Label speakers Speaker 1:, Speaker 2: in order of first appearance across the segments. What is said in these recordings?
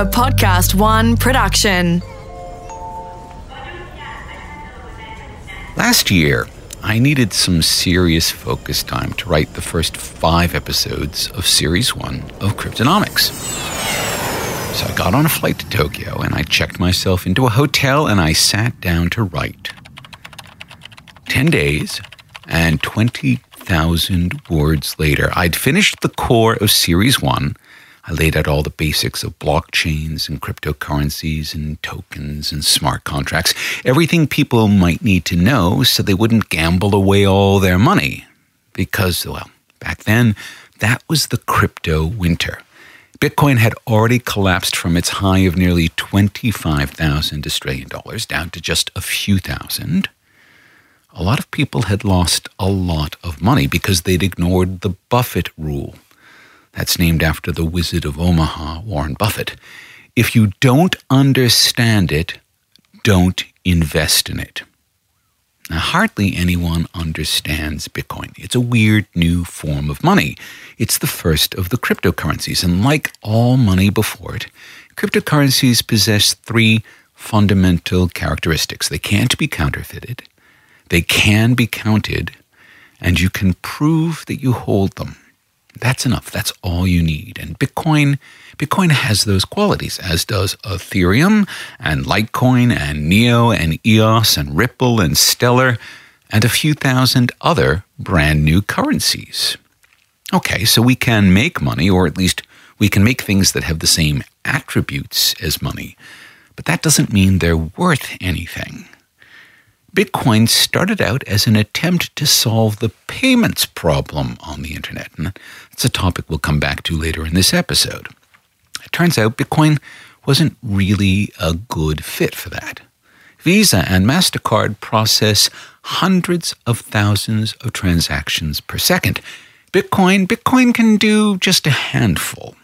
Speaker 1: A Podcast One production.
Speaker 2: Last year, I needed some serious focus time to write the first five episodes of Series 1 of Cryptonomics. So I got on a flight to Tokyo and I checked myself into a hotel and I sat down to write. 10 days and 20,000 words later, I'd finished the core of Series 1. I laid out all the basics of blockchains and cryptocurrencies and tokens and smart contracts, everything people might need to know so they wouldn't gamble away all their money. Because, well, back then, that was the crypto winter. Bitcoin had already collapsed from its high of nearly 25,000 Australian dollars down to just a few thousand a lot of people had lost a lot of money because they'd ignored the Buffett rule. That's named after the Wizard of Omaha, Warren Buffett. If you don't understand it, don't invest in it. Now, hardly anyone understands Bitcoin. It's a weird new form of money. It's the first of the cryptocurrencies, and like all money before it, cryptocurrencies possess three fundamental characteristics. They can't be counterfeited, they can be counted, and you can prove that you hold them. That's enough. That's all you need. And Bitcoin, Bitcoin has those qualities, as does Ethereum and Litecoin and Neo and EOS and Ripple and Stellar and a few thousand other brand new currencies. Okay, so we can make money, or at least we can make things that have the same attributes as money, but that doesn't mean they're worth anything. Bitcoin started out as an attempt to solve the payments problem on the internet. And that's a topic we'll come back to later in this episode. It turns out Bitcoin wasn't really a good fit for that. Visa and MasterCard process hundreds of thousands of transactions per second. Bitcoin, Bitcoin can do just a handful,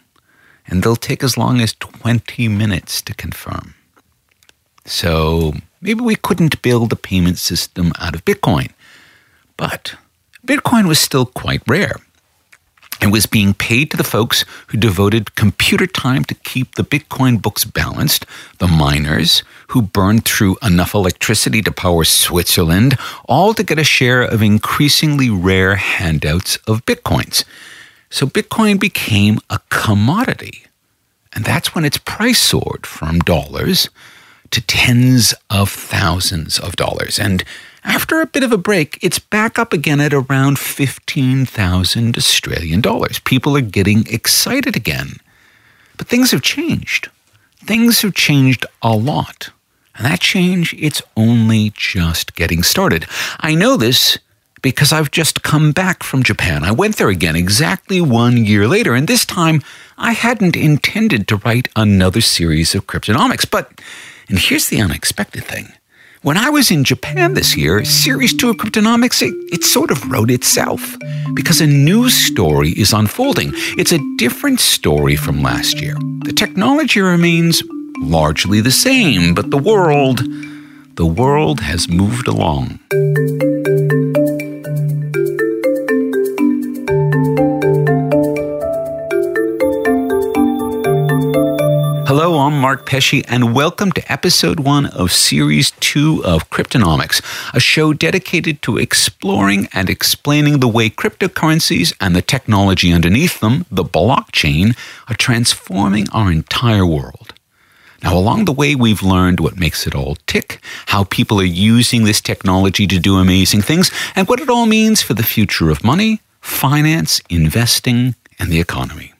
Speaker 2: and they'll take as long as 20 minutes to confirm. So maybe we couldn't build a payment system out of Bitcoin. But Bitcoin was still quite rare. It was being paid to the folks who devoted computer time to keep the Bitcoin books balanced, the miners who burned through enough electricity to power Switzerland, all to get a share of increasingly rare handouts of Bitcoins. So Bitcoin became a commodity. And that's when its price soared from dollars to tens of thousands of dollars. And after a bit of a break, it's back up again at around 15,000 Australian dollars. People are getting excited again. But things have changed. Things have changed a lot. And that change, it's only just getting started. I know this because I've just come back from Japan. I went there again exactly one year later, and this time I hadn't intended to write another series of cryptonomics, but and here's the unexpected thing. When I was in Japan this year, Series 2 of Cryptonomics, it, it, sort of wrote itself because a new story is unfolding. It's a different story from last year. The technology remains largely the same, but the world, the world has moved along. Mark Pesce, and welcome to episode one of series two of Cryptonomics, a show dedicated to exploring and explaining the way cryptocurrencies and the technology underneath them, the blockchain, are transforming our entire world. Now, along the way, we've learned what makes it all tick, how people are using this technology to do amazing things, and what it all means for the future of money, finance, investing, and the economy.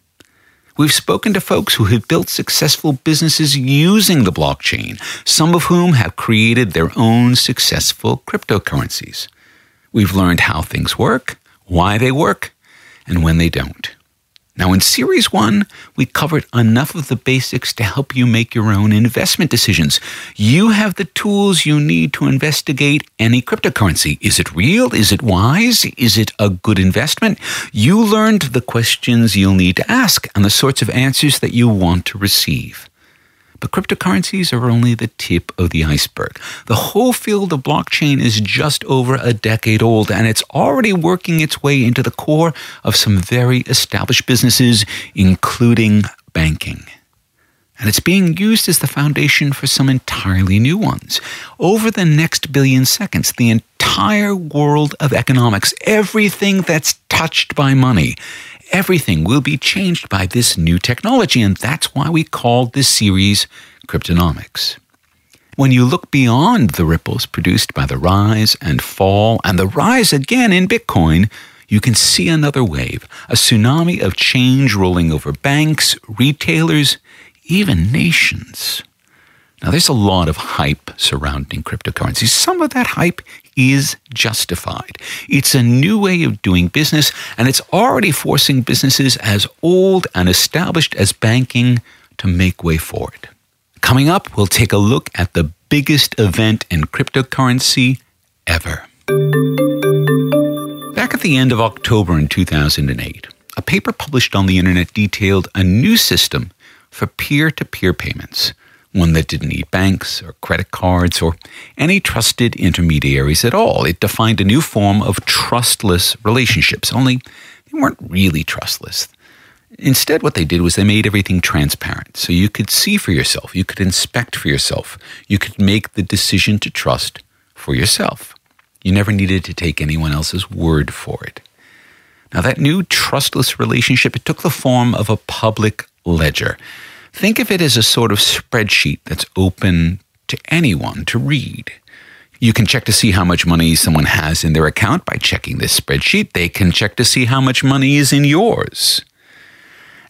Speaker 2: We've spoken to folks who have built successful businesses using the blockchain, some of whom have created their own successful cryptocurrencies. We've learned how things work, why they work, and when they don't. Now, in Series 1, we covered enough of the basics to help you make your own investment decisions. You have the tools you need to investigate any cryptocurrency. Is it real? Is it wise? Is it a good investment? You learned the questions you'll need to ask and the sorts of answers that you want to receive. Cryptocurrencies are only the tip of the iceberg. The whole field of blockchain is just over a decade old, and it's already working its way into the core of some very established businesses, including banking. and it's being used as the foundation for some entirely new ones. Over the next billion seconds, the entire world of economics, everything that's touched by money, everything will be changed by this new technology, and that's why we called this series Cryptonomics. When you look beyond the ripples produced by the rise and fall and the rise again in Bitcoin, you can see another wave, a tsunami of change rolling over banks, retailers, even nations. Now, there's a lot of hype surrounding cryptocurrencies. Some of that hype is justified. It's a new way of doing business, and it's already forcing businesses as old and established as banking to make way for it. Coming up, we'll take a look at the biggest event in cryptocurrency ever. Back at the end of October in 2008, a paper published on the internet detailed a new system for peer to peer payments, one that didn't need banks or credit cards or any trusted intermediaries at all. It defined a new form of trustless relationships, only they weren't really trustless. Instead, what they did was they made everything transparent. So you could see for yourself, you could inspect for yourself, you could make the decision to trust for yourself. You never needed to take anyone else's word for it. Now, that new trustless relationship, it took the form of a public ledger. Think of it as a sort of spreadsheet that's open to anyone to read. You can check to see how much money someone has in their account by checking this spreadsheet. They can check to see how much money is in yours.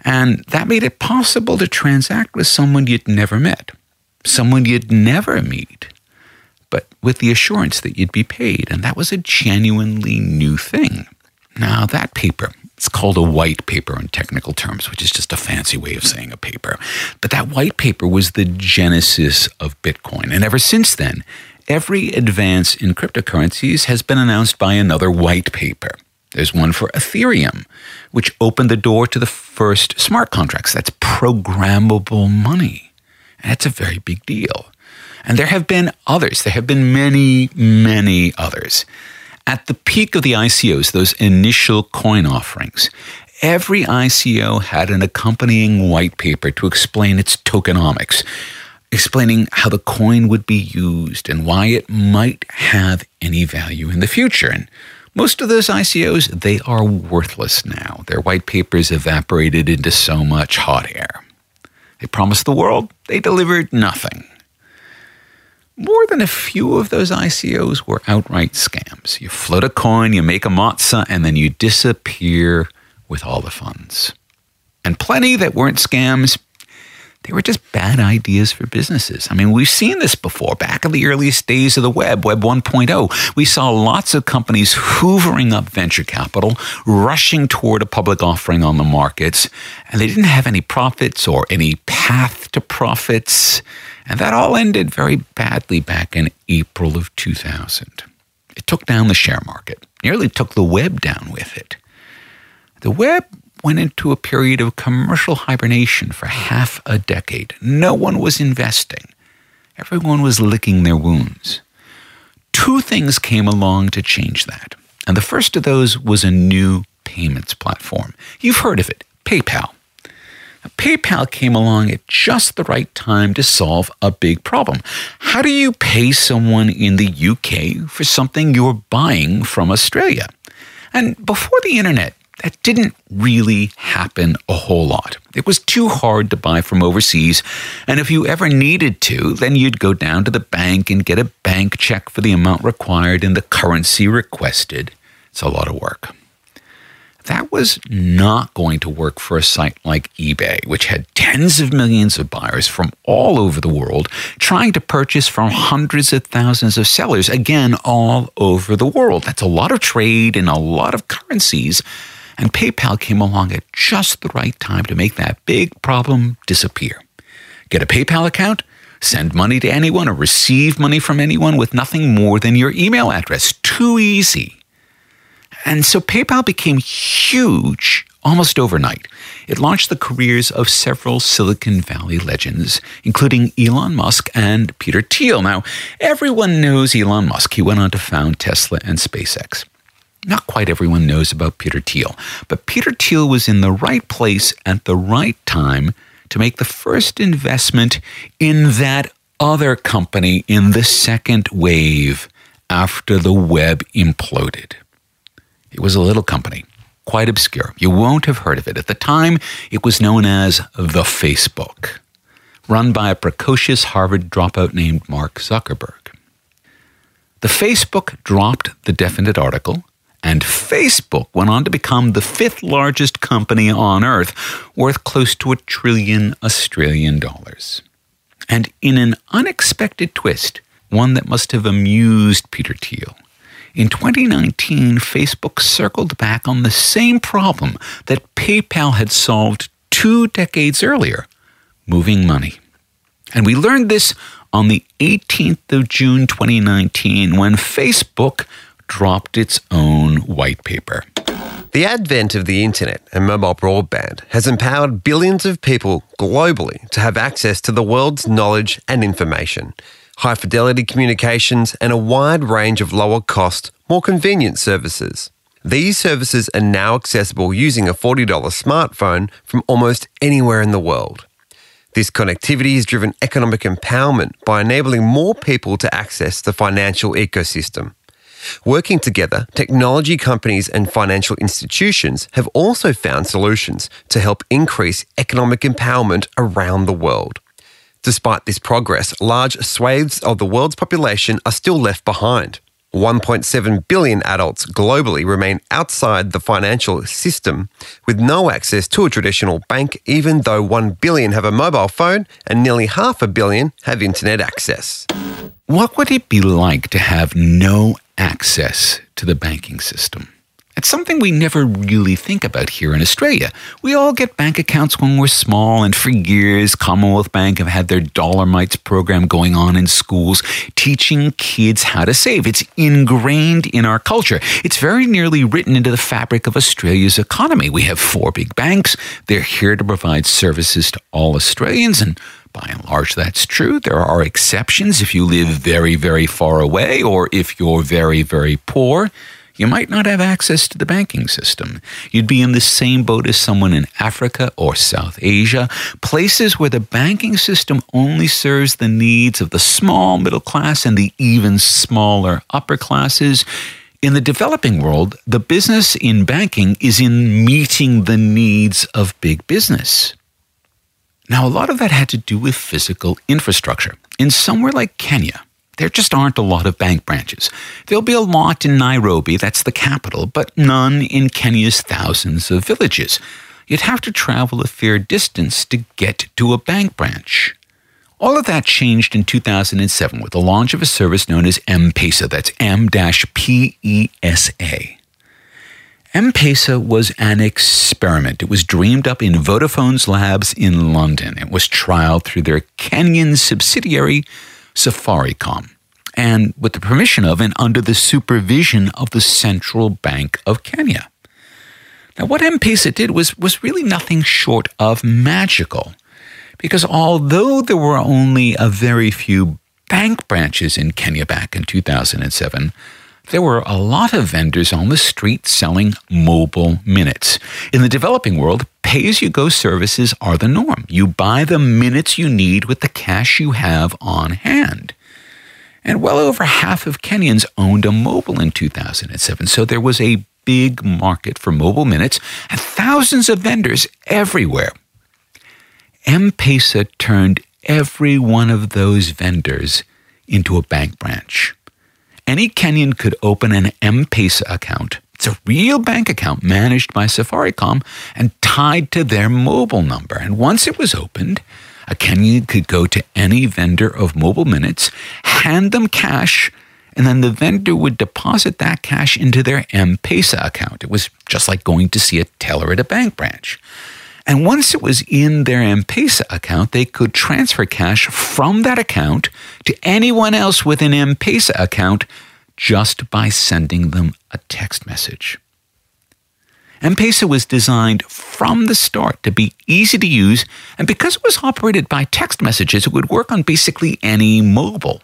Speaker 2: And that made it possible to transact with someone you'd never met, someone you'd never meet, but with the assurance that you'd be paid. And that was a genuinely new thing. Now, that paper, it's called a white paper in technical terms, which is just a fancy way of saying a paper. But that white paper was the genesis of Bitcoin. And ever since then, every advance in cryptocurrencies has been announced by another white paper. There's one for Ethereum, which opened the door to the first smart contracts. That's programmable money. And that's a very big deal. And there have been others. There have been many, many others. At the peak of the ICOs, those initial coin offerings, every ICO had an accompanying white paper to explain its tokenomics, explaining how the coin would be used and why it might have any value in the future. And most of those ICOs, they are worthless now. Their white papers evaporated into so much hot air. They promised the world, they delivered nothing. More than a few of those ICOs were outright scams. You float a coin, you make a matza, and then you disappear with all the funds. And plenty that weren't scams, they were just bad ideas for businesses. I mean, we've seen this before. Back in the earliest days of the web, Web 1.0, we saw lots of companies hoovering up venture capital, rushing toward a public offering on the markets, and they didn't have any profits or any path to profits. And that all ended very badly back in April of 2000. It took down the share market, nearly took the web down with it. The web went into a period of commercial hibernation for half a decade. No one was investing, everyone was licking their wounds. Two things came along to change that. And the first of those was a new payments platform. You've heard of it PayPal. PayPal came along at just the right time to solve a big problem. How do you pay someone in the UK for something you're buying from Australia? And before the internet, that didn't really happen a whole lot. It was too hard to buy from overseas, and if you ever needed to, then you'd go down to the bank and get a bank check for the amount required in the currency requested. It's a lot of work. That was not going to work for a site like eBay, which had tens of millions of buyers from all over the world trying to purchase from hundreds of thousands of sellers, again, all over the world. That's a lot of trade in a lot of currencies and PayPal came along at just the right time to make that big problem disappear. Get a PayPal account, send money to anyone, or receive money from anyone with nothing more than your email address. Too easy. And so PayPal became huge almost overnight. It launched the careers of several Silicon Valley legends, including Elon Musk and Peter Thiel. Now, everyone knows Elon Musk. He went on to found Tesla and SpaceX. Not quite everyone knows about Peter Thiel, but Peter Thiel was in the right place at the right time to make the first investment in that other company in the second wave after the web imploded. It was a little company, quite obscure. You won't have heard of it. At the time, it was known as the Facebook, run by a precocious Harvard dropout named Mark Zuckerberg. The Facebook dropped the definite article, and Facebook went on to become the fifth largest company on earth, worth close to a trillion Australian dollars. And in an unexpected twist, one that must have amused Peter Thiel, in 2019, Facebook circled back on the same problem that PayPal had solved two decades earlier moving money. And we learned this on the 18th of June 2019 when Facebook dropped its own white paper.
Speaker 3: The advent of the internet and mobile broadband has empowered billions of people globally to have access to the world's knowledge and information, high fidelity communications, and a wide range of lower cost, more convenient services. These services are now accessible using a $40 smartphone from almost anywhere in the world. This connectivity has driven economic empowerment by enabling more people to access the financial ecosystem. Working together, technology companies and financial institutions have also found solutions to help increase economic empowerment around the world. Despite this progress, large swathes of the world's population are still left behind. 1.7 billion adults globally remain outside the financial system with no access to a traditional bank, even though 1 billion have a mobile phone and nearly half a billion have internet access.
Speaker 2: What would it be like to have no access to the banking system? It's something we never really think about here in Australia. We all get bank accounts when we're small, and for years, Commonwealth Bank have had their Dollarmites program going on in schools, teaching kids how to save. It's ingrained in our culture. It's very nearly written into the fabric of Australia's economy. We have four big banks. They're here to provide services to all Australians, and by and large, that's true. There are exceptions if you live very, very far away or if you're very, very poor you might not have access to the banking system. You'd be in the same boat as someone in Africa or South Asia, places where the banking system only serves the needs of the small middle class and the even smaller upper classes. In the developing world, the business in banking is in meeting the needs of big business. Now, a lot of that had to do with physical infrastructure. In somewhere like Kenya, there just aren't a lot of bank branches. There'll be a lot in Nairobi, that's the capital, but none in Kenya's thousands of villages. You'd have to travel a fair distance to get to a bank branch. All of that changed in 2007 with the launch of a service known as M-Pesa. That's M-P-E-S-A. M-Pesa was an experiment. It was dreamed up in Vodafone's labs in London. It was trialed through their Kenyan subsidiary, Safaricom, and with the permission of and under the supervision of the Central Bank of Kenya. Now, what M Pesa did was, was really nothing short of magical, because although there were only a very few bank branches in Kenya back in 2007, there were a lot of vendors on the street selling mobile minutes. In the developing world, pay as you go services are the norm. You buy the minutes you need with the cash you have on hand. And well over half of Kenyans owned a mobile in 2007. So there was a big market for mobile minutes and thousands of vendors everywhere. M Pesa turned every one of those vendors into a bank branch any Kenyan could open an M-Pesa account. It's a real bank account managed by Safaricom and tied to their mobile number. And once it was opened, a Kenyan could go to any vendor of mobile minutes, hand them cash, and then the vendor would deposit that cash into their M-Pesa account. It was just like going to see a teller at a bank branch. And once it was in their M-Pesa account, they could transfer cash from that account to anyone else with an M-Pesa account just by sending them a text message. M-Pesa was designed from the start to be easy to use, and because it was operated by text messages, it would work on basically any mobile.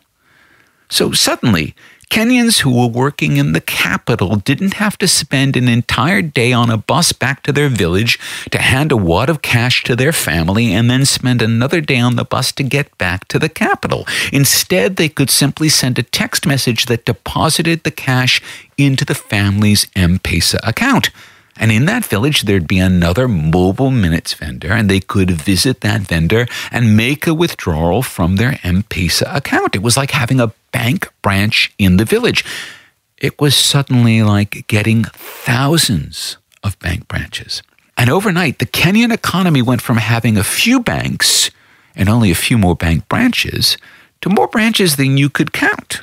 Speaker 2: So suddenly, Kenyans who were working in the capital didn't have to spend an entire day on a bus back to their village to hand a wad of cash to their family and then spend another day on the bus to get back to the capital. Instead, they could simply send a text message that deposited the cash into the family's M Pesa account. And in that village, there'd be another mobile minutes vendor, and they could visit that vendor and make a withdrawal from their M Pesa account. It was like having a bank branch in the village. It was suddenly like getting thousands of bank branches. And overnight, the Kenyan economy went from having a few banks and only a few more bank branches to more branches than you could count.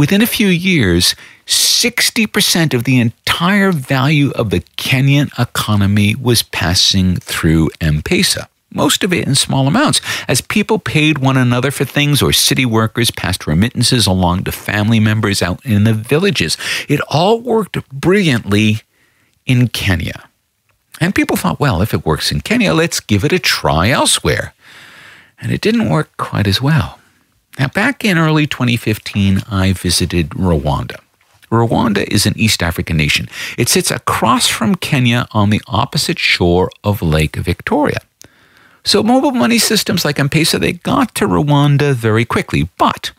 Speaker 2: Within a few years, 60% of the entire value of the Kenyan economy was passing through M Pesa. Most of it in small amounts, as people paid one another for things or city workers passed remittances along to family members out in the villages. It all worked brilliantly in Kenya. And people thought, well, if it works in Kenya, let's give it a try elsewhere. And it didn't work quite as well. Now, back in early 2015, I visited Rwanda. Rwanda is an East African nation. It sits across from Kenya on the opposite shore of Lake Victoria. So mobile money systems like M-Pesa, they got to Rwanda very quickly. But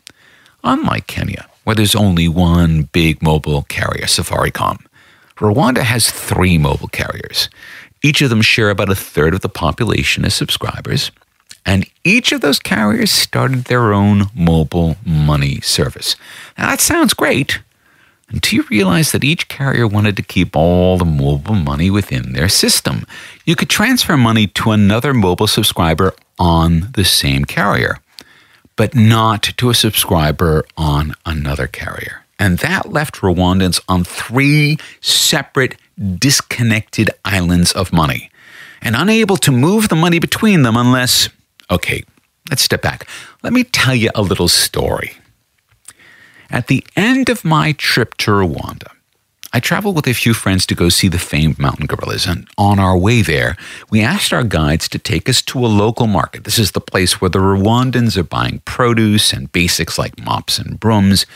Speaker 2: unlike Kenya, where there's only one big mobile carrier, Safaricom, Rwanda has three mobile carriers. Each of them share about a third of the population as subscribers. And each of those carriers started their own mobile money service. Now, that sounds great until you realize that each carrier wanted to keep all the mobile money within their system. You could transfer money to another mobile subscriber on the same carrier, but not to a subscriber on another carrier. And that left Rwandans on three separate, disconnected islands of money and unable to move the money between them unless, okay, let's step back. Let me tell you a little story. At the end of my trip to Rwanda, I traveled with a few friends to go see the famed mountain gorillas, and on our way there, we asked our guides to take us to a local market. This is the place where the Rwandans are buying produce and basics like mops and brooms.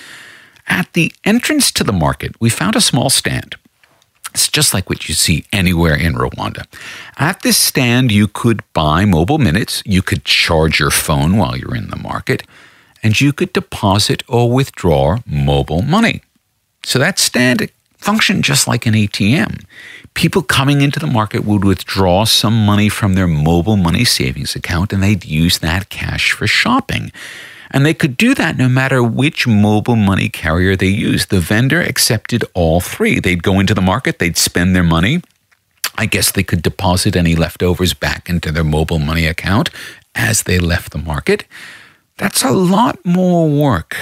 Speaker 2: At the entrance to the market, we found a small stand. It's just like what you see anywhere in Rwanda. At this stand, you could buy mobile minutes, you could charge your phone while you're in the market, and you could deposit or withdraw mobile money. So that stand functioned just like an ATM. People coming into the market would withdraw some money from their mobile money savings account and they'd use that cash for shopping. And they could do that no matter which mobile money carrier they used. The vendor accepted all three. They'd go into the market, they'd spend their money. I guess they could deposit any leftovers back into their mobile money account as they left the market. That's a lot more work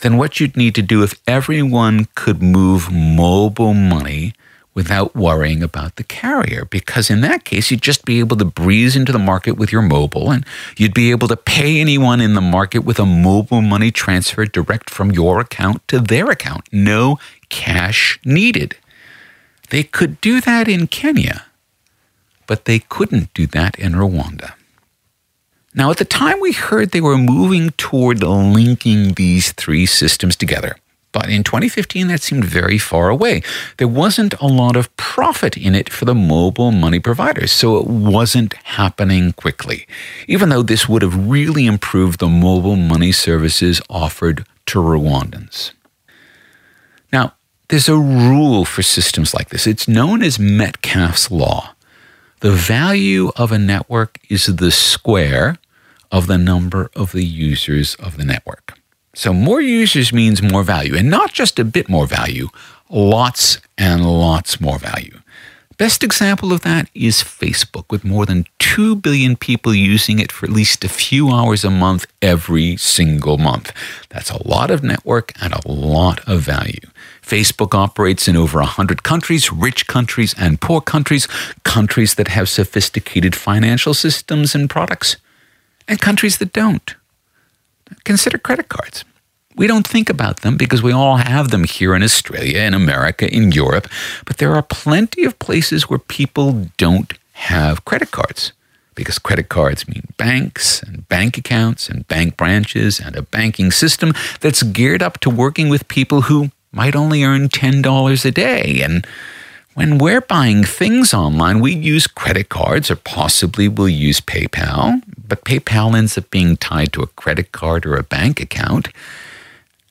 Speaker 2: than what you'd need to do if everyone could move mobile money without worrying about the carrier. Because in that case, you'd just be able to breeze into the market with your mobile and you'd be able to pay anyone in the market with a mobile money transfer direct from your account to their account. No cash needed. They could do that in Kenya, but they couldn't do that in Rwanda. Now, at the time we heard they were moving toward linking these three systems together. But in 2015, that seemed very far away. There wasn't a lot of profit in it for the mobile money providers, so it wasn't happening quickly, even though this would have really improved the mobile money services offered to Rwandans. Now, there's a rule for systems like this. It's known as Metcalfe's Law. The value of a network is the square of the number of the users of the network. So more users means more value, and not just a bit more value, lots and lots more value. Best example of that is Facebook, with more than 2 billion people using it for at least a few hours a month every single month. That's a lot of network and a lot of value. Facebook operates in over 100 countries, rich countries and poor countries, countries that have sophisticated financial systems and products, and countries that don't. Consider credit cards. We don't think about them because we all have them here in Australia, in America, in Europe, but there are plenty of places where people don't have credit cards. because credit cards mean banks and bank accounts and bank branches and a banking system that's geared up to working with people who might only earn $10 a day. And when we're buying things online, we use credit cards or possibly we'll use PayPal, but PayPal ends up being tied to a credit card or a bank account.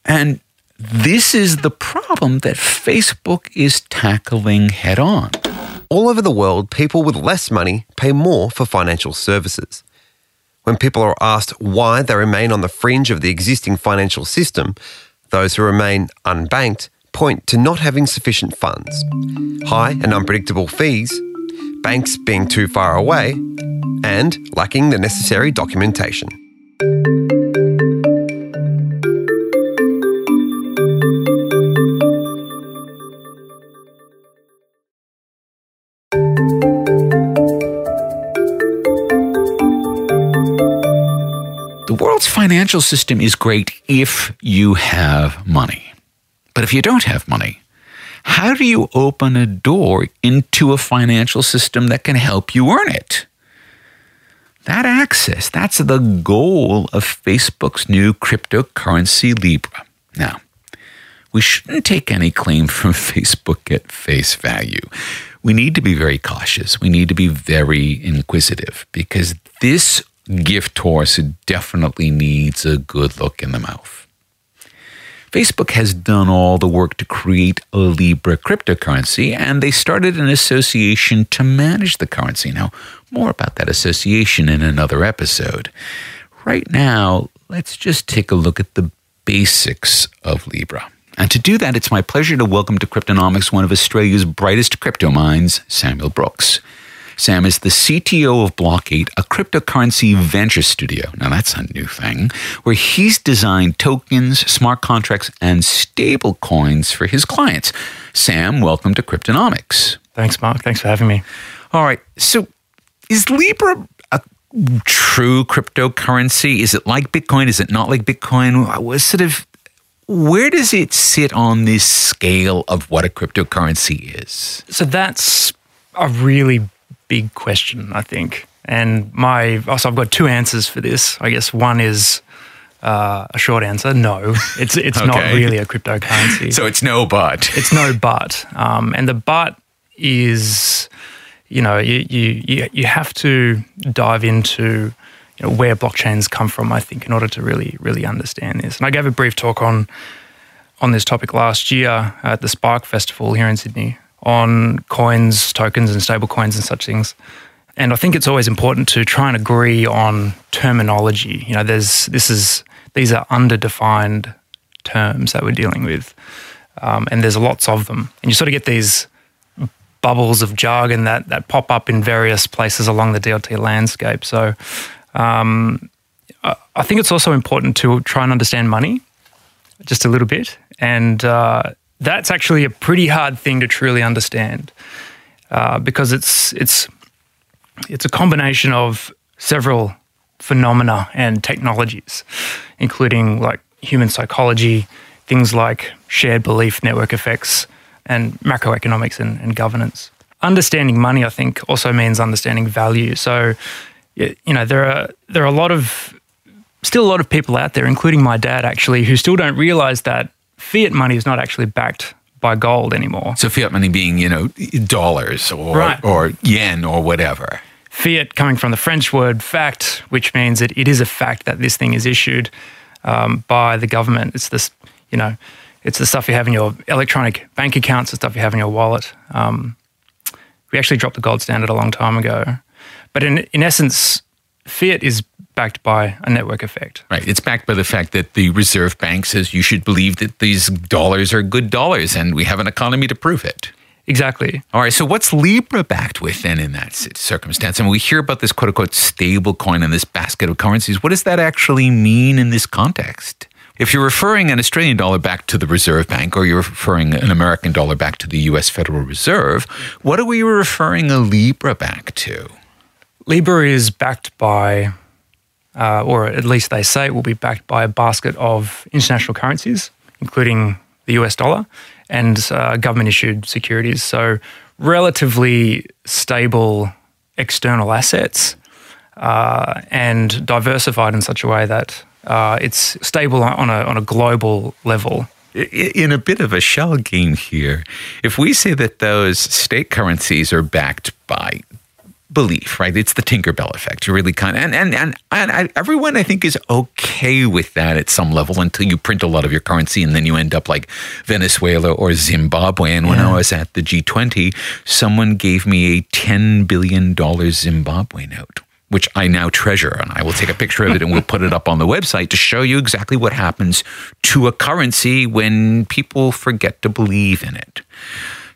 Speaker 2: And this is the problem that Facebook is tackling head on.
Speaker 3: All over the world, people with less money pay more for financial services. When people are asked why they remain on the fringe of the existing financial system, those who remain unbanked point to not having sufficient funds, high and unpredictable fees, banks being too far away, and lacking the necessary documentation.
Speaker 2: The world's financial system is great if you have money. But if you don't have money, how do you open a door into a financial system that can help you earn it? That access, that's the goal of Facebook's new cryptocurrency Libra. Now, we shouldn't take any claim from Facebook at face value. We need to be very cautious. We need to be very inquisitive because this gift horse definitely needs a good look in the mouth. Facebook has done all the work to create a Libra cryptocurrency, and they started an association to manage the currency. Now, more about that association in another episode. Right now, let's just take a look at the basics of Libra. And to do that, it's my pleasure to welcome to Cryptonomics one of Australia's brightest crypto minds, Samuel Brooks. Sam is the CTO of Block8, a cryptocurrency venture studio. Now, that's a new thing, where he's designed tokens, smart contracts, and stable coins for his clients. Sam, welcome to Cryptonomics.
Speaker 4: Thanks, Mark. Thanks for having me.
Speaker 2: All right. So, is Libra a true cryptocurrency? Is it like Bitcoin? Is it not like Bitcoin? Sort of where does it sit on this scale of what a cryptocurrency is?
Speaker 4: So that's a really big question, I think. And my also I've got two answers for this. I guess one is uh, a short answer: no, it's it's okay. not really a cryptocurrency.
Speaker 2: so it's no but.
Speaker 4: It's no but, um, and the but is, you know, you you you have to dive into you know, where blockchains come from. I think in order to really really understand this. And I gave a brief talk on on this topic last year at the Spark Festival here in Sydney on coins, tokens, and stable coins and such things. And I think it's always important to try and agree on terminology. You know, there's this is these are underdefined terms that we're dealing with, um, and there's lots of them. And you sort of get these bubbles of jargon that that pop up in various places along the DLT landscape. So, um, I think it's also important to try and understand money just a little bit, and uh, that's actually a pretty hard thing to truly understand uh, because it's it's it's a combination of several phenomena and technologies, including like human psychology, things like shared belief, network effects, and macroeconomics and, and governance. Understanding money, I think, also means understanding value. So, you know, there are there are a lot of still a lot of people out there, including my dad, actually, who still don't realize that fiat money is not actually backed by gold anymore.
Speaker 2: So fiat money being, you know, dollars or
Speaker 4: right.
Speaker 2: or yen or whatever.
Speaker 4: Fiat coming from the French word fact, which means that it is a fact that this thing is issued um, by the government. It's this, you know, it's the stuff you have in your electronic bank accounts, the stuff you have in your wallet. Um, we actually dropped the gold standard a long time ago. But in, in essence, fiat is backed by a network effect.
Speaker 2: Right. It's backed by the fact that the Reserve Bank says you should believe that these dollars are good dollars, and we have an economy to prove it.
Speaker 4: Exactly.
Speaker 2: All right. So what's Libra backed with then in that circumstance? And we hear about this quote unquote stable coin and this basket of currencies. What does that actually mean in this context? If you're referring an Australian dollar back to the Reserve Bank or you're referring an American dollar back to the US Federal Reserve, what are we referring a Libra back to?
Speaker 4: Libra is backed by uh, or at least they say it will be backed by a basket of international currencies, including the US dollar and uh, government issued securities. So, relatively stable external assets uh, and diversified in such a way that uh, it's stable on a on a global level.
Speaker 2: In a bit of a shell game here, if we say that those state currencies are backed by belief, right? It's the Tinkerbell effect. You really kind of, and and and, and I, everyone I think is okay with that at some level until you print a lot of your currency and then you end up like Venezuela or Zimbabwe. And when
Speaker 4: Yeah.
Speaker 2: I was at the G20, someone gave me a ten billion dollars Zimbabwe note. Which I now treasure, and I will take a picture of it and we'll put it up on the website to show you exactly what happens to a currency when people forget to believe in it.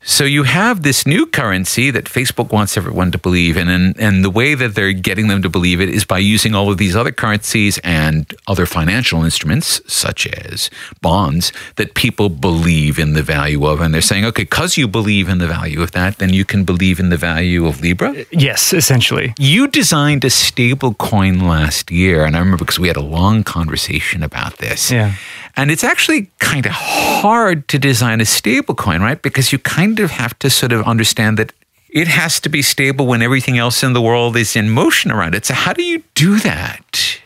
Speaker 2: So you have this new currency that Facebook wants everyone to believe in, and, and the way that they're getting them to believe it is by using all of these other currencies and other financial instruments, such as bonds, that people believe in the value of. And they're saying, okay, because you believe in the value of that, then you can believe in the value of Libra.
Speaker 4: Yes, essentially.
Speaker 2: You designed a stable coin last year, and I remember because we had a long conversation about this.
Speaker 4: Yeah.
Speaker 2: And it's actually kind of hard to design a stable coin, right? Because you kind of have to sort of understand that it has to be stable when everything else in the world is in motion around it. So, how do you do that?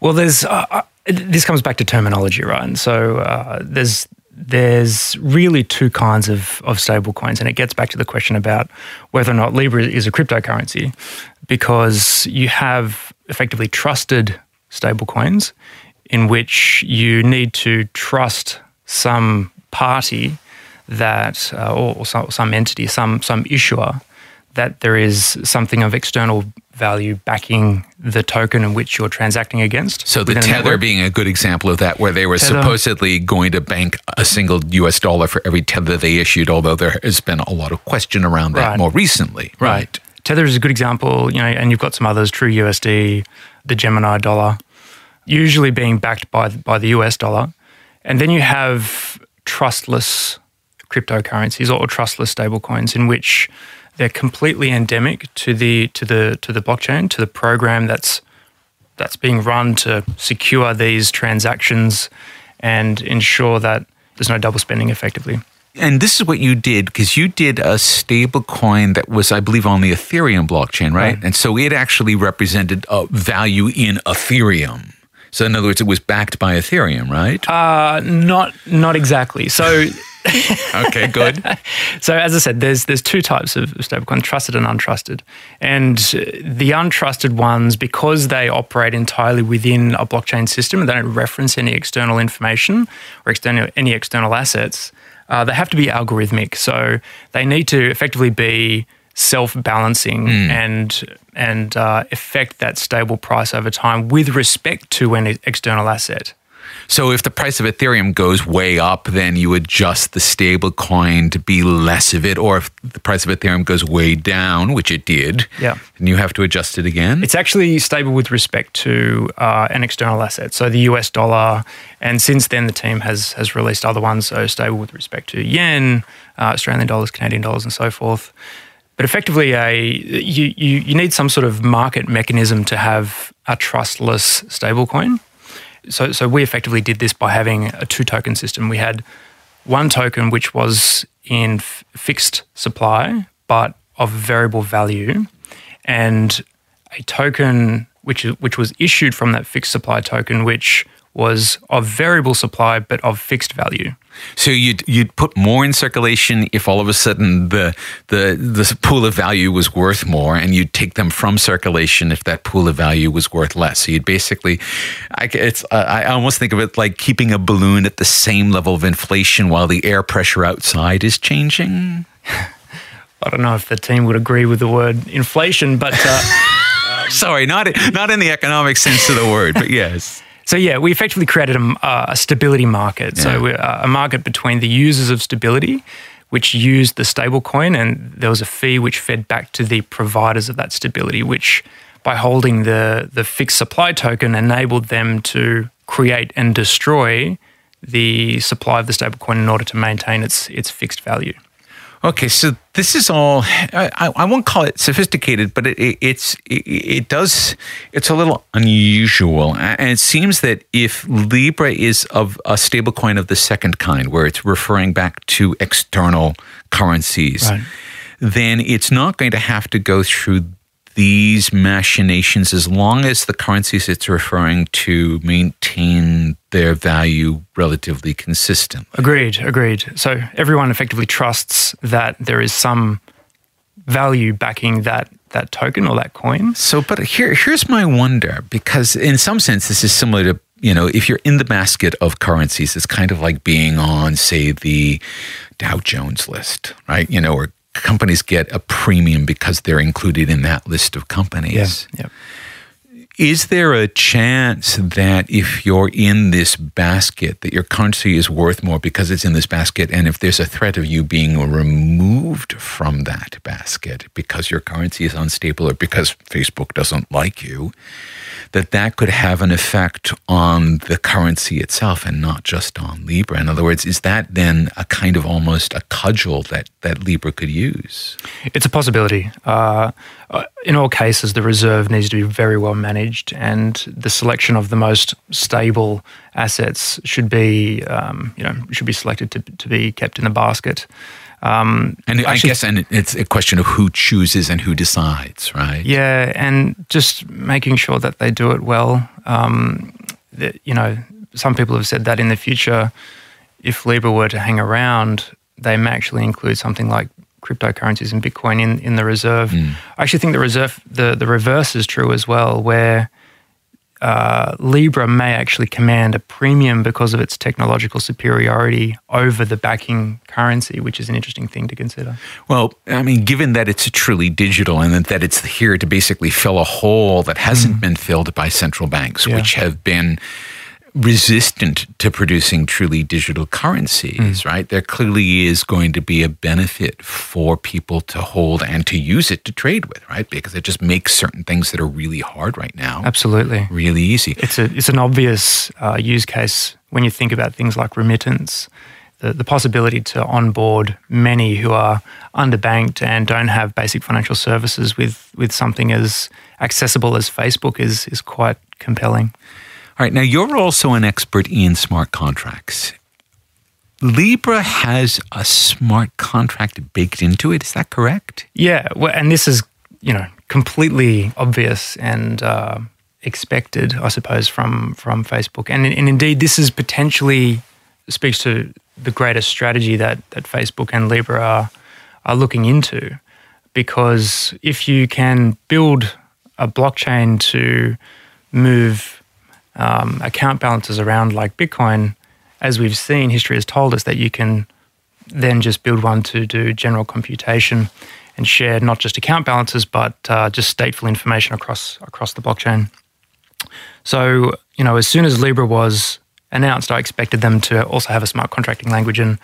Speaker 4: Well, there's uh, uh, this comes back to terminology, right? And so uh, there's there's really two kinds of of stable coins, and it gets back to the question about whether or not Libra is a cryptocurrency, because you have effectively trusted stable coins, in which you need to trust some party that uh, or, or some, some entity, some some issuer that there is something of external value backing the token in which you're transacting against.
Speaker 2: So, the Tether being a good example of that, where they were
Speaker 4: Tether.
Speaker 2: supposedly going to bank a single US dollar for every Tether they issued, although there has been a lot of question around that
Speaker 4: Right.
Speaker 2: more recently. Right.
Speaker 4: Tether is a good example, you know, and you've got some others, True USD, the Gemini dollar, usually being backed by by the US dollar, and then you have trustless cryptocurrencies or trustless stablecoins in which they're completely endemic to the to the to the blockchain, to the program that's that's being run to secure these transactions and ensure that there's no double spending effectively.
Speaker 2: And this is what you did because you did a stable coin that was, I believe, on the Ethereum blockchain, right?
Speaker 4: Right.
Speaker 2: And so it actually represented a value in Ethereum. So, in other words, it was backed by Ethereum, right?
Speaker 4: Uh, not not exactly. So
Speaker 2: okay, good.
Speaker 4: So as I said, there's there's two types of stablecoin: trusted and untrusted. And uh, the untrusted ones, because they operate entirely within a blockchain system and they don't reference any external information or external any external assets, uh, they have to be algorithmic. So they need to effectively be self-balancing and and uh, affect that stable price over time with respect to an external asset.
Speaker 2: So, if the price of Ethereum goes way up, then you adjust the stable coin to be less of it. Or if the price of Ethereum goes way down, which it did,
Speaker 4: Yeah.
Speaker 2: then you have to adjust it again.
Speaker 4: It's actually stable with respect to uh, an external asset, so the US dollar, and since then the team has has released other ones, so stable with respect to yen, uh, Australian dollars, Canadian dollars, and so forth. But effectively, a you, you you need some sort of market mechanism to have a trustless stablecoin. So so we effectively did this by having a two token system. We had one token which was in f- fixed supply but of variable value, and a token which which was issued from that fixed supply token, which was of variable supply but of fixed value.
Speaker 2: So you'd you'd put more in circulation if all of a sudden the the the pool of value was worth more, and you'd take them from circulation if that pool of value was worth less. So you'd basically, I, it's I I almost think of it like keeping a balloon at the same level of inflation while the air pressure outside is changing.
Speaker 4: I don't know if the team would agree with the word inflation, but uh,
Speaker 2: Sorry, not not in the economic sense of the word, but yes.
Speaker 4: So yeah, we effectively created a, a stability market. So we- uh, a market between the users of stability, which used the stable coin, and there was a fee which fed back to the providers of that stability, which by holding the the fixed supply token enabled them to create and destroy the supply of the stable coin in order to maintain its its fixed value.
Speaker 2: Okay, so this is all. I, I- won't call it sophisticated, but it, it, it's it, it does. It's a little unusual, and it seems that if Libra is of a stablecoin of the second kind, where it's referring back to external currencies,
Speaker 4: Right.
Speaker 2: then it's not going to have to go through these machinations as long as the currencies it's referring to maintain their value relatively consistent.
Speaker 4: Agreed, agreed. So everyone effectively trusts that there is some value backing that that token or that coin.
Speaker 2: So, but here here's my wonder because in some sense this is similar to you know if you're in the basket of currencies, it's kind of like being on say the Dow Jones list, right? You know, or companies get a premium because they're included in that list of companies.
Speaker 4: Yeah.
Speaker 2: Is there a chance that if you're in this basket, that your currency is worth more because it's in this basket? And if there's a threat of you being removed from that basket because your currency is unstable or because Facebook doesn't like you, that that could have an effect on the currency itself and not just on Libra. In other words, is that then a kind of almost a cudgel that, that Libra could use?
Speaker 4: It's a possibility. Uh, in all cases, the reserve needs to be very well managed, and the selection of the most stable assets should be, um, you know, should be selected to, to be kept in the basket.
Speaker 2: Um, and I guess, and it's a question of who chooses and who decides, right?
Speaker 4: Yeah, and just making sure that they do it well. Um, that, you know, some people have said that in the future, if Libra were to hang around, they may actually include something like cryptocurrencies and Bitcoin in, in the reserve. Mm. I actually think the reserve, the, the reverse is true as well, where uh, Libra may actually command a premium because of its technological superiority over the backing currency, which is an interesting thing to consider.
Speaker 2: Well, I mean, given that it's truly digital and that it's here to basically fill a hole that hasn't mm. been filled by central banks, yeah. which have been resistant to producing truly digital currencies, mm. right? There clearly is going to be a benefit for people to hold and to use it to trade with, right? Because it just makes certain things that are really hard right now
Speaker 4: absolutely
Speaker 2: really easy.
Speaker 4: It's a it's an obvious uh, use case when you think about things like remittance. The, the possibility to onboard many who are underbanked and don't have basic financial services with, with something as accessible as Facebook is is quite compelling.
Speaker 2: All right, now you're also an expert in smart contracts. Libra has a smart contract baked into it. Is that correct?
Speaker 4: Yeah, well, and this is you know completely obvious and uh, expected, I suppose, from from Facebook. And, and indeed, this is potentially speaks to the greater strategy that that Facebook and Libra are are looking into, because if you can build a blockchain to move um, account balances around like Bitcoin, as we've seen, history has told us that you can then just build one to do general computation and share not just account balances but uh, just stateful information across across the blockchain. So you know, as soon as Libra was announced, I expected them to also have a smart contracting language, and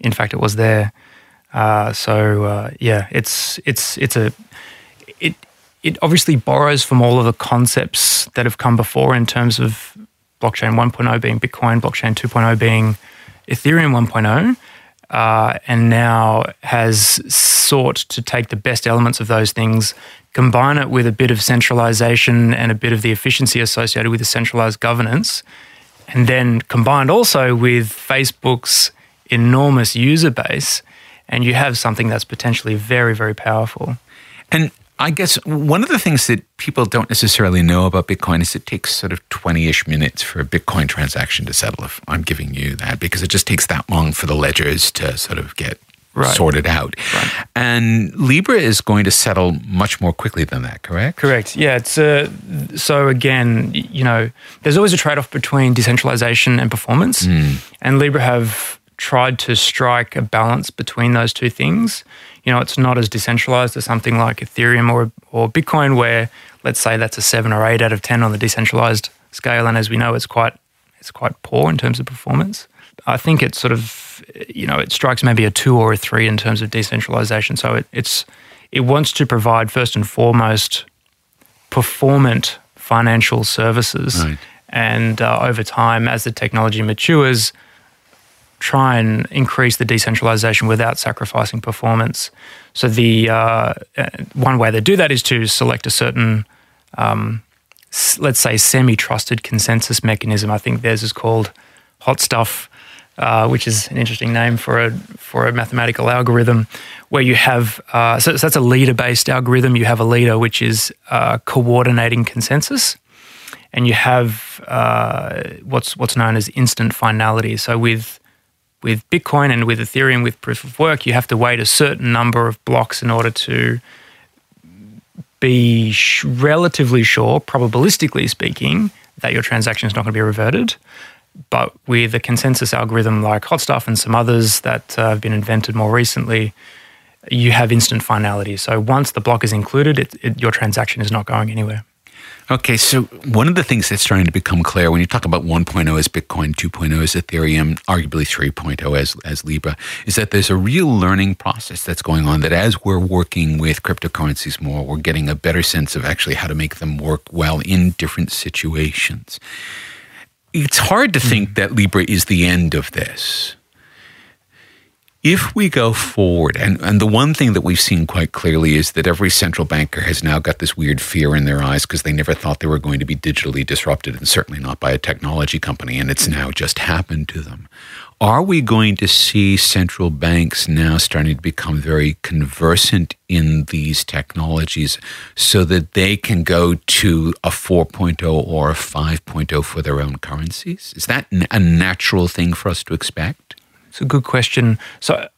Speaker 4: in fact, it was there. Uh, so uh, yeah, it's it's it's a it it obviously borrows from all of the concepts that have come before in terms of blockchain 1.0 being Bitcoin, blockchain 2.0 being Ethereum 1.0, uh, and now has sought to take the best elements of those things, combine it with a bit of centralization and a bit of the efficiency associated with the centralized governance, and then combined also with Facebook's enormous user base, and you have something that's potentially very, very powerful.
Speaker 2: And I guess one of the things that people don't necessarily know about Bitcoin is it takes sort of 20 ish minutes for a Bitcoin transaction to settle, if I'm giving you that, because it just takes that long for the ledgers to sort of get right. sorted out. Right. And Libra is going to settle much more quickly than that, correct?
Speaker 4: Correct. Yeah. It's uh, so again, you know, there's always a trade off between decentralization and performance. Mm. And Libra have tried to strike a balance between those two things you know, it's not as decentralized as something like Ethereum or, or Bitcoin, where let's say that's a seven or eight out of 10 on the decentralized scale. And as we know, it's quite, it's quite poor in terms of performance. I think it's sort of, you know, it strikes maybe a two or a three in terms of decentralization. So it, it's, it wants to provide first and foremost performant financial services. Right. And uh, over time, as the technology matures, try and increase the decentralization without sacrificing performance. So the uh, uh one way they do that is to select a certain, um, let's say, semi-trusted consensus mechanism. I think theirs is called hot stuff. uh, which is an interesting name for a for a mathematical algorithm, where you have uh, so, so, that's a leader based algorithm. You have a leader which is uh, coordinating consensus, and you have uh, what's what's known as instant finality. So with with Bitcoin and with Ethereum with proof of work, you have to wait a certain number of blocks in order to be sh- relatively sure, probabilistically speaking, that your transaction is not going to be reverted. But with a consensus algorithm like Hotstuff and some others that uh, have been invented more recently, you have instant finality. So once the block is included, it, it, your transaction is not going anywhere.
Speaker 2: Okay, so one of the things that's starting to become clear when you talk about 1.0 as Bitcoin, 2.0 as Ethereum, arguably 3.0 as, as Libra, is that there's a real learning process that's going on. That as we're working with cryptocurrencies more, we're getting a better sense of actually how to make them work well in different situations. It's hard to think that Libra is the end of this if we go forward, and, and the one thing that we've seen quite clearly is that every central banker has now got this weird fear in their eyes because they never thought they were going to be digitally disrupted, and certainly not by a technology company, and it's now just happened to them. Are we going to see central banks now starting to become very conversant in these technologies so that they can go to a 4.0 or a 5.0 for their own currencies? Is that a natural thing for us to expect?
Speaker 4: It's a good question. So,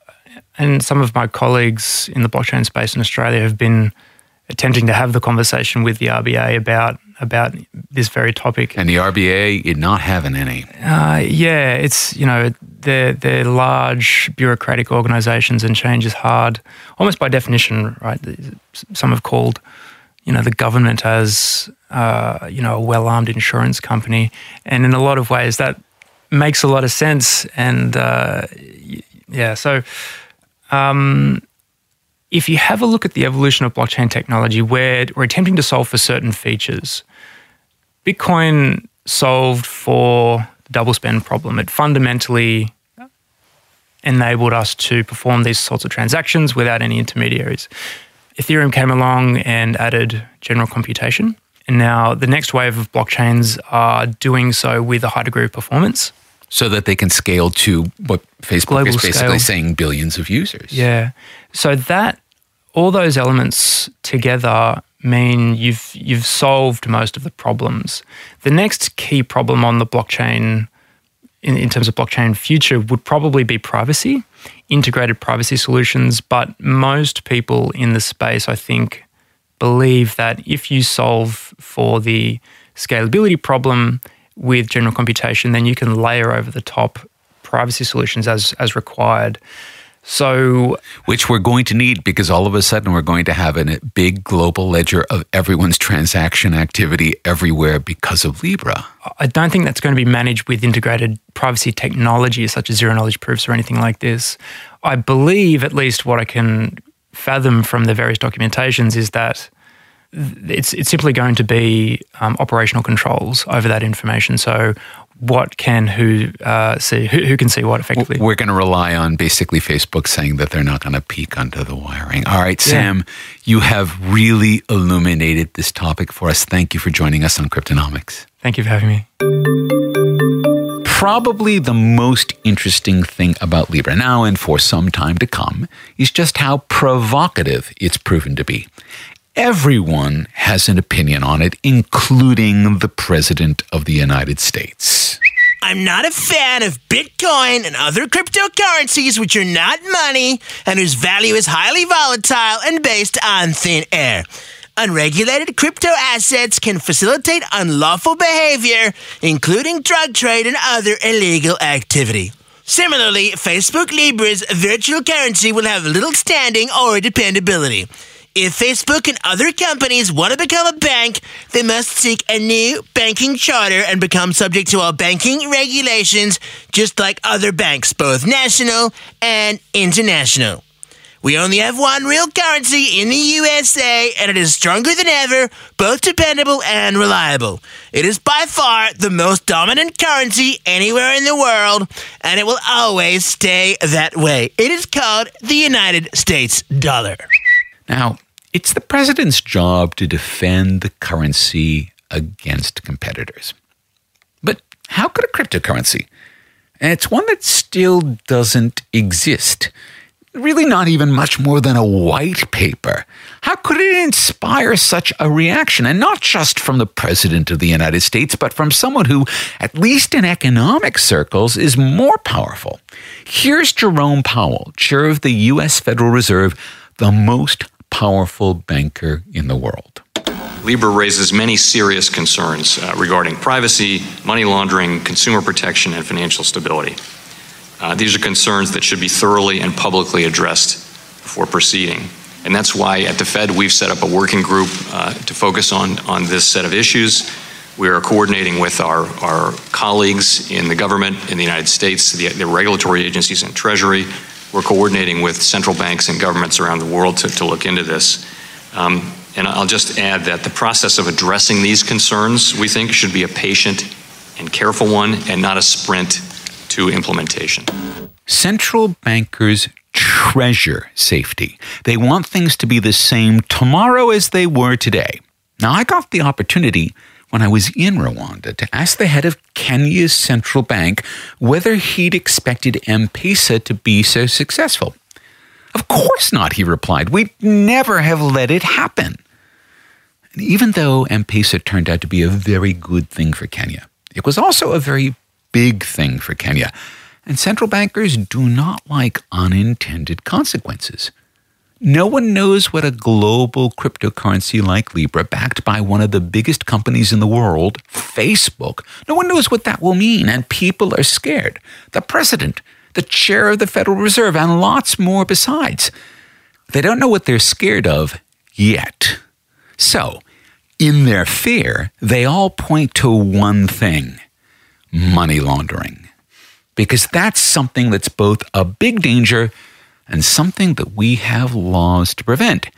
Speaker 4: and some of my colleagues in the blockchain space in Australia have been attempting to have the conversation with the RBA about about this very topic.
Speaker 2: And the RBA is not having any.
Speaker 4: Uh, yeah, it's you know they're they're large bureaucratic organisations, and change is hard, almost by definition, right? Some have called you know the government as uh, you know a well armed insurance company, and in a lot of ways that makes a lot of sense. And uh, yeah, so um, if you have a look at the evolution of blockchain technology, where we're attempting to solve for certain features, Bitcoin solved for the double spend problem. It fundamentally enabled us to perform these sorts of transactions without any intermediaries. Ethereum came along and added general computation. And now the next wave of blockchains are doing so with a high degree of performance
Speaker 2: so that they can scale to what Facebook Global is basically scale. saying billions of users.
Speaker 4: Yeah. So that all those elements together mean you've you've solved most of the problems. The next key problem on the blockchain in, in terms of blockchain future would probably be privacy, integrated privacy solutions, but most people in the space I think believe that if you solve for the scalability problem with general computation, then you can layer over the top privacy solutions as as required. So,
Speaker 2: which we're going to need because all of a sudden we're going to have a big global ledger of everyone's transaction activity everywhere because of Libra.
Speaker 4: I don't think that's going to be managed with integrated privacy technology such as zero knowledge proofs or anything like this. I believe, at least what I can fathom from the various documentations, is that it's it's simply going to be um, operational controls over that information. So what can who uh, see who, who, can see what effectively?
Speaker 2: we're going to rely on basically facebook saying that they're not going to peek under the wiring. All right sam yeah. you have really illuminated this topic for us. Thank you for joining us on cryptonomics.
Speaker 4: Thank you for having me.
Speaker 2: Probably the most interesting thing about libra now and for some time to come is just how provocative it's proven to be Everyone has an opinion on it, including the President of the United States.
Speaker 5: I'm not a fan of Bitcoin and other cryptocurrencies which are not money and whose value is highly volatile and based on thin air. Unregulated crypto assets can facilitate unlawful behavior, including drug trade and other illegal activity. Similarly, Facebook Libra's virtual currency will have little standing or dependability. If Facebook and other companies want to become a bank, they must seek a new banking charter and become subject to all banking regulations, just like other banks, both national and international. We only have one real currency in the USA, and it is stronger than ever, both dependable and reliable. It is by far the most dominant currency anywhere in the world, and it will always stay that way. It is called the United States dollar.
Speaker 2: Now, it's the president's job to defend the currency against competitors. But how could a cryptocurrency, And it's one that still doesn't exist. Really, not even much more than a white paper. How could it inspire such a reaction? And not just from the President of the United States, but from someone who, at least in economic circles, is more powerful. Here's Jerome Powell, chair of the U.S. Federal Reserve, the most powerful banker in the world.
Speaker 6: Libra raises many serious concerns uh, regarding privacy, money laundering, consumer protection, and financial stability. Uh, these are concerns that should be thoroughly and publicly addressed before proceeding. And that's why at the Fed we've set up a working group uh, to focus on, on this set of issues. We are coordinating with our, our colleagues in the government in the United States, the, the regulatory agencies and Treasury. We're coordinating with central banks and governments around the world to, to look into this. Um, and I'll just add that the process of addressing these concerns, we think, should be a patient and careful one and not a sprint to implementation.
Speaker 2: Central bankers treasure safety. They want things to be the same tomorrow as they were today. Now, I got the opportunity when I was in Rwanda to ask the head of Kenya's central bank whether he'd expected M-Pesa to be so successful. Of course not, he replied. We'd never have let it happen. And even though M-Pesa turned out to be a very good thing for Kenya, it was also a very big thing for Kenya. And central bankers do not like unintended consequences. No one knows what a global cryptocurrency like Libra, backed by one of the biggest companies in the world, Facebook, no one knows what that will mean, and people are scared. The president, the chair of the Federal Reserve, and lots more besides. They don't know what they're scared of yet. So, in their fear, they all point to one thing money laundering. Because that's something that's both a big danger and something that we have laws to prevent.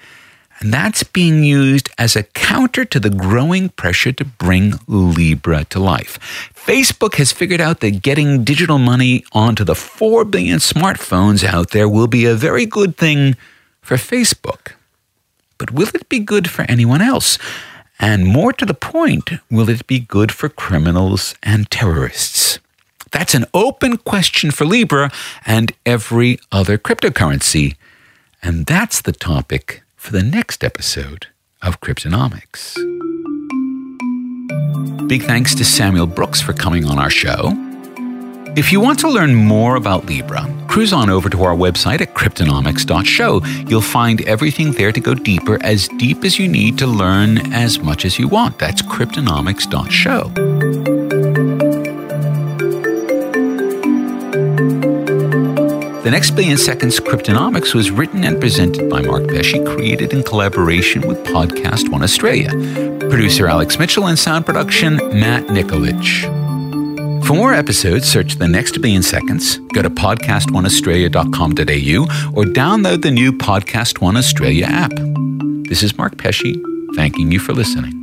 Speaker 2: And that's being used as a counter to the growing pressure to bring Libra to life. Facebook has figured out that getting digital money onto the 4 billion smartphones out there will be a very good thing for Facebook. But will it be good for anyone else? And more to the point, will it be good for criminals and terrorists? That's an open question for Libra and every other cryptocurrency. And that's the topic for the next episode of Cryptonomics. Big thanks to Samuel Brooks for coming on our show. If you want to learn more about Libra, cruise on over to our website at cryptonomics.show. You'll find everything there to go deeper, as deep as you need to learn as much as you want. That's cryptonomics.show. The Next Billion Seconds Cryptonomics was written and presented by Mark Pesce, created in collaboration with Podcast One Australia. Producer Alex Mitchell and sound production Matt Nikolic. For more episodes, search The Next Billion Seconds, go to podcastoneaustralia.com.au, or download the new Podcast One Australia app. This is Mark Pesce, thanking you for listening.